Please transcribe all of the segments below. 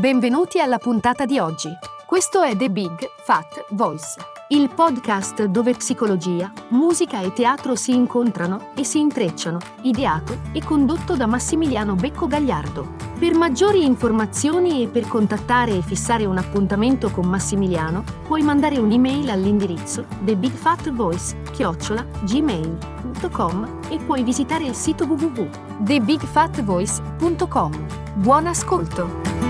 Benvenuti alla puntata di oggi. Questo è The Big Fat Voice, il podcast dove psicologia, musica e teatro si incontrano e si intrecciano, ideato e condotto da Massimiliano Becco Gagliardo. Per maggiori informazioni e per contattare e fissare un appuntamento con Massimiliano, puoi mandare un'email all'indirizzo thebigfatvoice-gmail.com e puoi visitare il sito www.thebigfatvoice.com. Buon ascolto!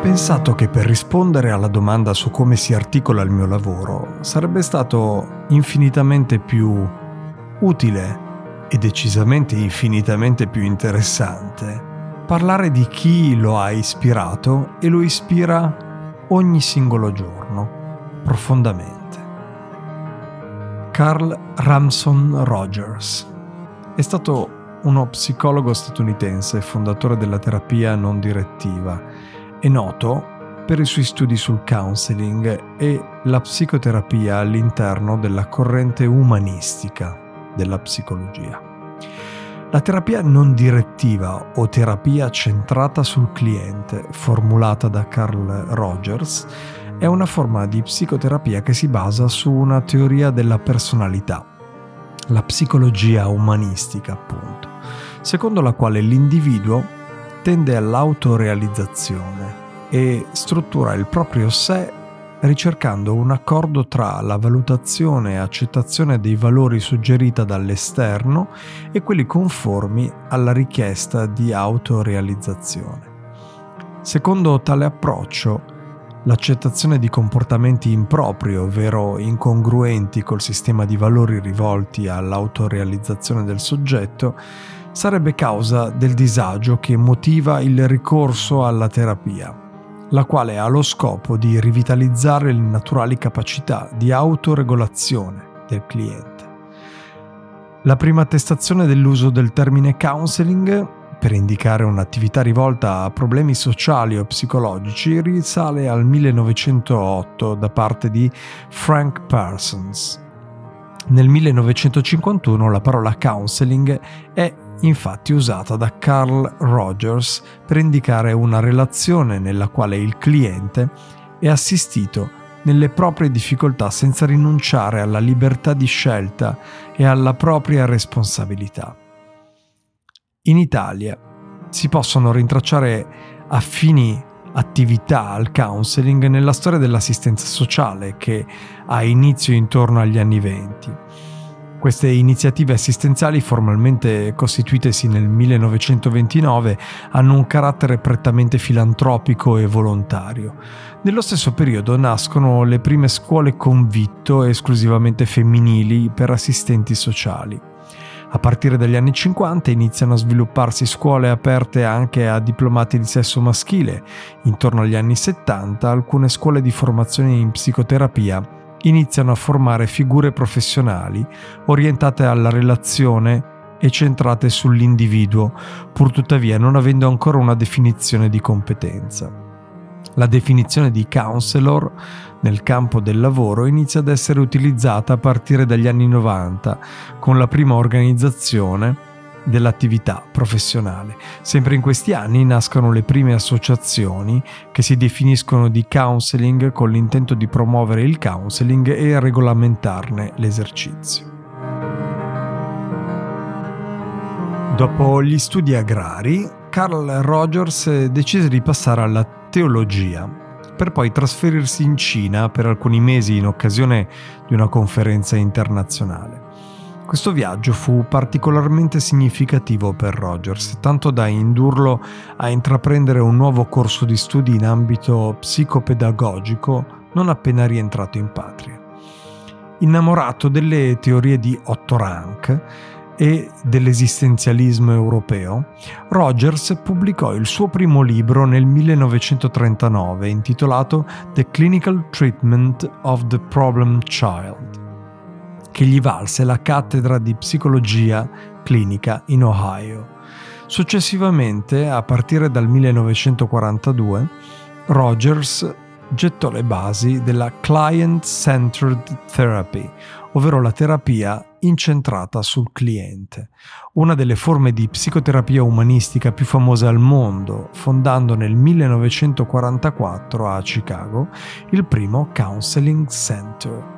Pensato che per rispondere alla domanda su come si articola il mio lavoro sarebbe stato infinitamente più utile e decisamente infinitamente più interessante parlare di chi lo ha ispirato e lo ispira ogni singolo giorno, profondamente. Carl Ramson Rogers è stato uno psicologo statunitense, fondatore della terapia non direttiva è noto per i suoi studi sul counseling e la psicoterapia all'interno della corrente umanistica della psicologia. La terapia non direttiva o terapia centrata sul cliente, formulata da Carl Rogers, è una forma di psicoterapia che si basa su una teoria della personalità, la psicologia umanistica appunto, secondo la quale l'individuo tende all'autorealizzazione e struttura il proprio sé ricercando un accordo tra la valutazione e accettazione dei valori suggerita dall'esterno e quelli conformi alla richiesta di autorealizzazione. Secondo tale approccio, l'accettazione di comportamenti impropri, ovvero incongruenti col sistema di valori rivolti all'autorealizzazione del soggetto, sarebbe causa del disagio che motiva il ricorso alla terapia, la quale ha lo scopo di rivitalizzare le naturali capacità di autoregolazione del cliente. La prima attestazione dell'uso del termine counseling per indicare un'attività rivolta a problemi sociali o psicologici risale al 1908 da parte di Frank Parsons. Nel 1951 la parola counseling è infatti usata da Carl Rogers per indicare una relazione nella quale il cliente è assistito nelle proprie difficoltà senza rinunciare alla libertà di scelta e alla propria responsabilità. In Italia si possono rintracciare affini attività al counseling nella storia dell'assistenza sociale che ha inizio intorno agli anni venti. Queste iniziative assistenziali, formalmente costituitesi nel 1929, hanno un carattere prettamente filantropico e volontario. Nello stesso periodo nascono le prime scuole convitto esclusivamente femminili per assistenti sociali. A partire dagli anni 50 iniziano a svilupparsi scuole aperte anche a diplomati di sesso maschile. Intorno agli anni 70 alcune scuole di formazione in psicoterapia iniziano a formare figure professionali orientate alla relazione e centrate sull'individuo, pur tuttavia non avendo ancora una definizione di competenza. La definizione di counselor nel campo del lavoro inizia ad essere utilizzata a partire dagli anni 90 con la prima organizzazione dell'attività professionale. Sempre in questi anni nascono le prime associazioni che si definiscono di counseling con l'intento di promuovere il counseling e regolamentarne l'esercizio. Dopo gli studi agrari, Carl Rogers decise di passare alla teologia per poi trasferirsi in Cina per alcuni mesi in occasione di una conferenza internazionale. Questo viaggio fu particolarmente significativo per Rogers, tanto da indurlo a intraprendere un nuovo corso di studi in ambito psicopedagogico non appena rientrato in patria. Innamorato delle teorie di Otto Rank e dell'esistenzialismo europeo, Rogers pubblicò il suo primo libro nel 1939 intitolato The Clinical Treatment of the Problem Child che gli valse la cattedra di psicologia clinica in Ohio. Successivamente, a partire dal 1942, Rogers gettò le basi della Client-Centered Therapy, ovvero la terapia incentrata sul cliente, una delle forme di psicoterapia umanistica più famose al mondo, fondando nel 1944 a Chicago il primo Counseling Center.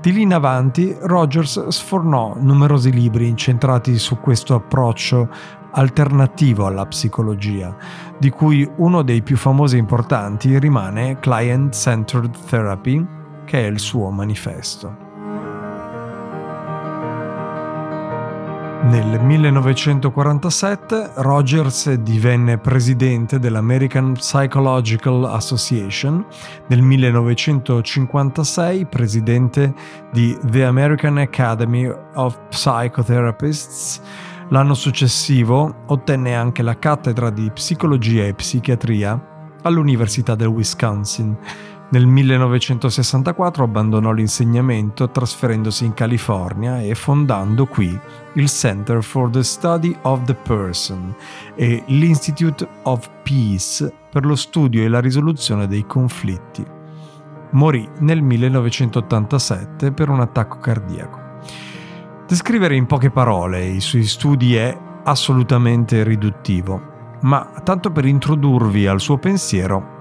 Di lì in avanti Rogers sfornò numerosi libri incentrati su questo approccio alternativo alla psicologia, di cui uno dei più famosi e importanti rimane Client Centered Therapy, che è il suo manifesto. Nel 1947 Rogers divenne presidente dell'American Psychological Association, nel 1956 presidente di The American Academy of Psychotherapists, L'anno successivo ottenne anche la cattedra di psicologia e psichiatria all'Università del Wisconsin. Nel 1964 abbandonò l'insegnamento trasferendosi in California e fondando qui il Center for the Study of the Person e l'Institute of Peace per lo studio e la risoluzione dei conflitti. Morì nel 1987 per un attacco cardiaco. Descrivere in poche parole i suoi studi è assolutamente riduttivo, ma tanto per introdurvi al suo pensiero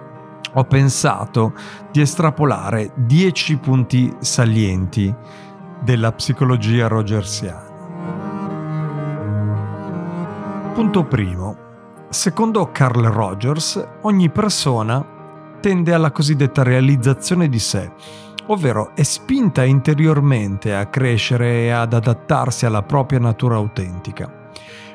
ho pensato di estrapolare 10 punti salienti della psicologia rogersiana. Punto primo. Secondo Carl Rogers, ogni persona tende alla cosiddetta realizzazione di sé ovvero è spinta interiormente a crescere e ad adattarsi alla propria natura autentica.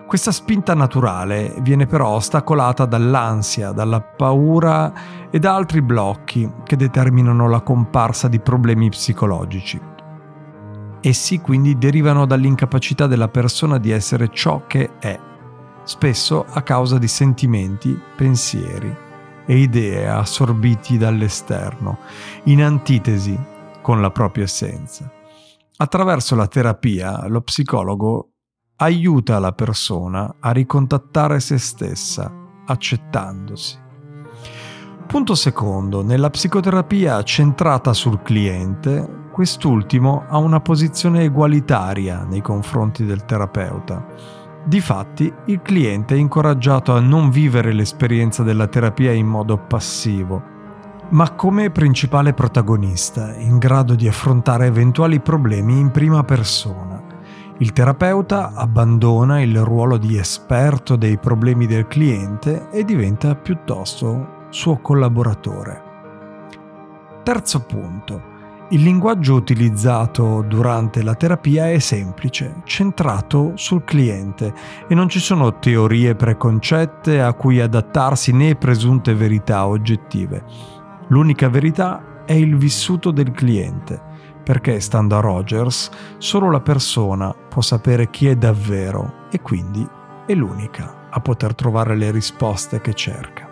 Questa spinta naturale viene però ostacolata dall'ansia, dalla paura e da altri blocchi che determinano la comparsa di problemi psicologici. Essi quindi derivano dall'incapacità della persona di essere ciò che è, spesso a causa di sentimenti, pensieri e idee assorbiti dall'esterno, in antitesi con la propria essenza. Attraverso la terapia, lo psicologo aiuta la persona a ricontattare se stessa, accettandosi. Punto secondo, nella psicoterapia centrata sul cliente, quest'ultimo ha una posizione egualitaria nei confronti del terapeuta Difatti, il cliente è incoraggiato a non vivere l'esperienza della terapia in modo passivo, ma come principale protagonista, in grado di affrontare eventuali problemi in prima persona. Il terapeuta abbandona il ruolo di esperto dei problemi del cliente e diventa piuttosto suo collaboratore. Terzo punto. Il linguaggio utilizzato durante la terapia è semplice, centrato sul cliente e non ci sono teorie preconcette a cui adattarsi né presunte verità oggettive. L'unica verità è il vissuto del cliente, perché stando a Rogers solo la persona può sapere chi è davvero e quindi è l'unica a poter trovare le risposte che cerca.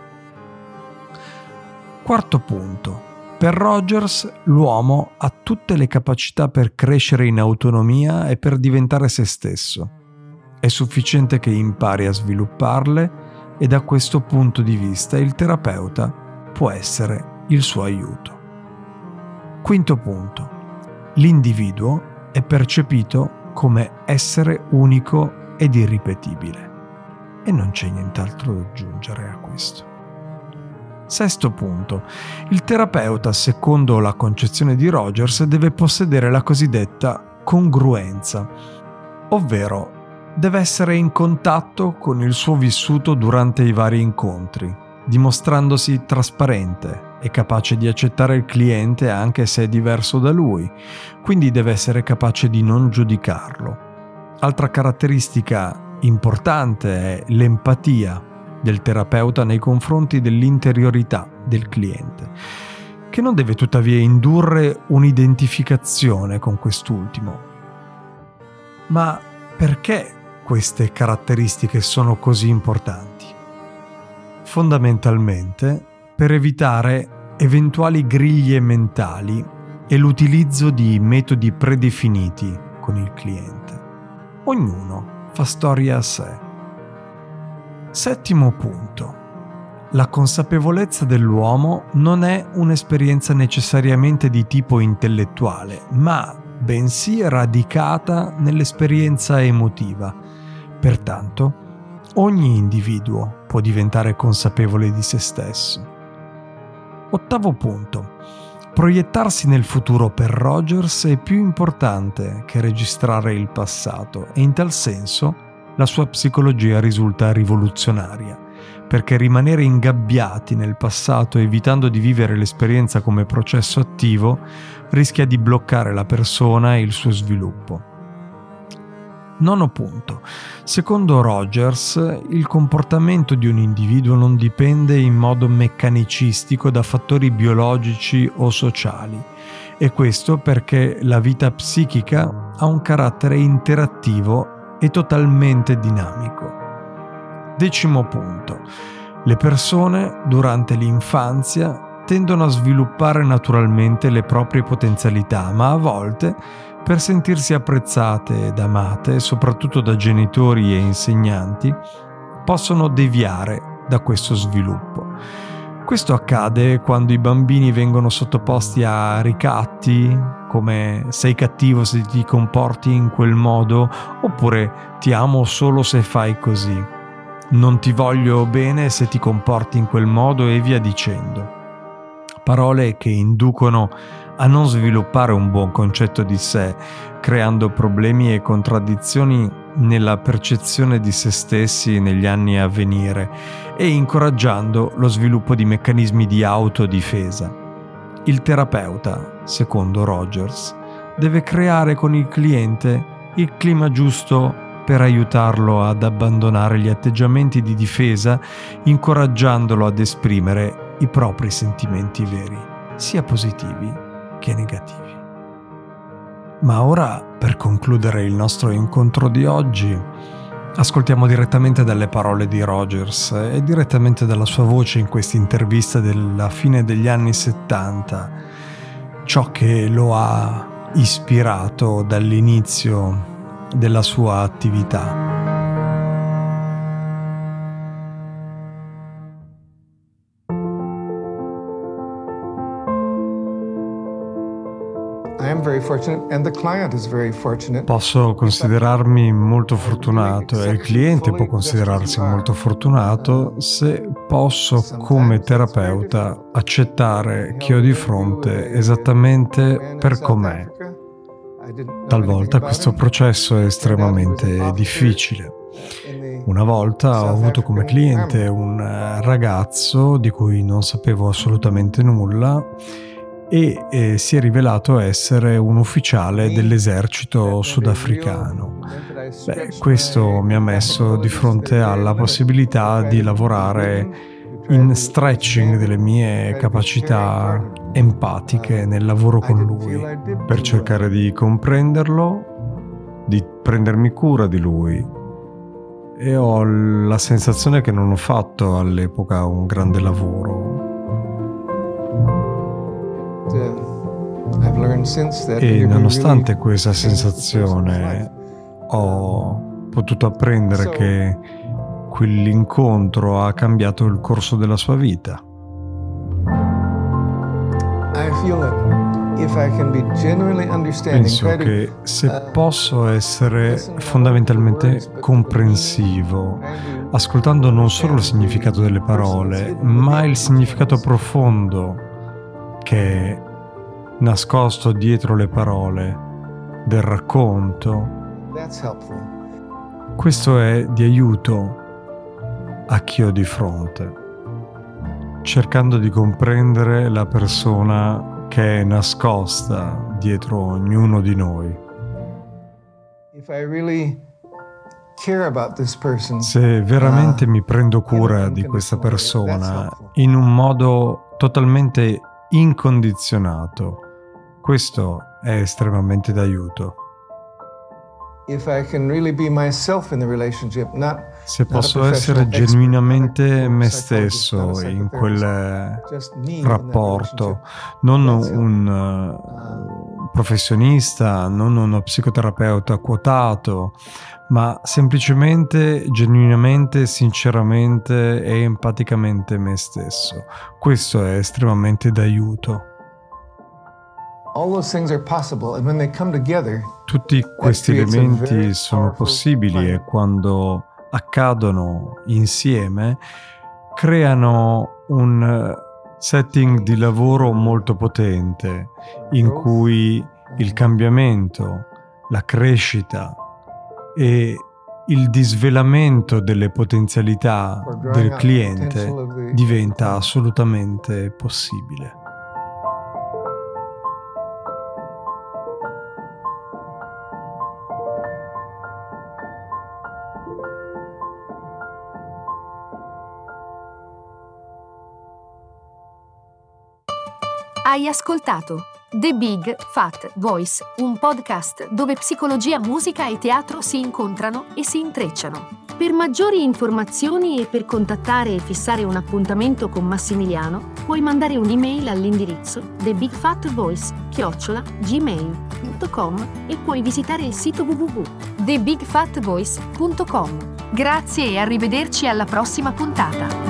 Quarto punto per Rogers l'uomo ha tutte le capacità per crescere in autonomia e per diventare se stesso. È sufficiente che impari a svilupparle e da questo punto di vista il terapeuta può essere il suo aiuto. Quinto punto. L'individuo è percepito come essere unico ed irripetibile. E non c'è nient'altro da aggiungere a questo. Sesto punto. Il terapeuta, secondo la concezione di Rogers, deve possedere la cosiddetta congruenza, ovvero deve essere in contatto con il suo vissuto durante i vari incontri, dimostrandosi trasparente e capace di accettare il cliente anche se è diverso da lui, quindi deve essere capace di non giudicarlo. Altra caratteristica importante è l'empatia del terapeuta nei confronti dell'interiorità del cliente, che non deve tuttavia indurre un'identificazione con quest'ultimo. Ma perché queste caratteristiche sono così importanti? Fondamentalmente per evitare eventuali griglie mentali e l'utilizzo di metodi predefiniti con il cliente. Ognuno fa storia a sé Settimo punto. la consapevolezza dell'uomo non è un'esperienza necessariamente di tipo intellettuale, ma bensì radicata nell'esperienza emotiva. Pertanto, ogni individuo può diventare consapevole di se stesso. Ottavo punto. Proiettarsi nel futuro per Rogers è più importante che registrare il passato e in tal senso la sua psicologia risulta rivoluzionaria, perché rimanere ingabbiati nel passato evitando di vivere l'esperienza come processo attivo rischia di bloccare la persona e il suo sviluppo. Nono punto. Secondo Rogers, il comportamento di un individuo non dipende in modo meccanicistico da fattori biologici o sociali, e questo perché la vita psichica ha un carattere interattivo e totalmente dinamico. Decimo punto. Le persone durante l'infanzia tendono a sviluppare naturalmente le proprie potenzialità, ma a volte per sentirsi apprezzate ed amate, soprattutto da genitori e insegnanti, possono deviare da questo sviluppo. Questo accade quando i bambini vengono sottoposti a ricatti, come sei cattivo se ti comporti in quel modo, oppure ti amo solo se fai così, non ti voglio bene se ti comporti in quel modo e via dicendo. Parole che inducono a non sviluppare un buon concetto di sé, creando problemi e contraddizioni nella percezione di se stessi negli anni a venire e incoraggiando lo sviluppo di meccanismi di autodifesa. Il terapeuta, secondo Rogers, deve creare con il cliente il clima giusto per aiutarlo ad abbandonare gli atteggiamenti di difesa, incoraggiandolo ad esprimere i propri sentimenti veri, sia positivi che negativi. Ma ora, per concludere il nostro incontro di oggi, ascoltiamo direttamente dalle parole di Rogers e direttamente dalla sua voce in questa intervista della fine degli anni 70, ciò che lo ha ispirato dall'inizio della sua attività. Posso considerarmi molto fortunato e il cliente può considerarsi molto fortunato se posso come terapeuta accettare chi ho di fronte esattamente per com'è. Talvolta questo processo è estremamente difficile. Una volta ho avuto come cliente un ragazzo di cui non sapevo assolutamente nulla e eh, si è rivelato essere un ufficiale dell'esercito sudafricano. Beh, questo mi ha messo di fronte alla possibilità di lavorare in stretching delle mie capacità empatiche nel lavoro con lui, per cercare di comprenderlo, di prendermi cura di lui. E ho la sensazione che non ho fatto all'epoca un grande lavoro e nonostante questa sensazione ho potuto apprendere che quell'incontro ha cambiato il corso della sua vita. Penso che se uh, posso essere fondamentalmente comprensivo, ascoltando non solo il significato delle parole, ma il significato profondo che nascosto dietro le parole del racconto. Questo è di aiuto a chi ho di fronte, cercando di comprendere la persona che è nascosta dietro ognuno di noi. Se veramente mi prendo cura di questa persona in un modo totalmente incondizionato. Questo è estremamente d'aiuto. Se posso essere genuinamente me stesso in quel rapporto, non un uh, professionista, non uno psicoterapeuta quotato, ma semplicemente, genuinamente, sinceramente e empaticamente me stesso. Questo è estremamente d'aiuto. Tutti questi elementi sono possibili e quando accadono insieme creano un setting di lavoro molto potente in cui il cambiamento, la crescita e il disvelamento delle potenzialità del cliente diventa assolutamente possibile. Hai ascoltato The Big Fat Voice, un podcast dove psicologia, musica e teatro si incontrano e si intrecciano. Per maggiori informazioni e per contattare e fissare un appuntamento con Massimiliano, puoi mandare un'email all'indirizzo thebigfatvoice-gmail.com e puoi visitare il sito www.thebigfatvoice.com. Grazie e arrivederci alla prossima puntata.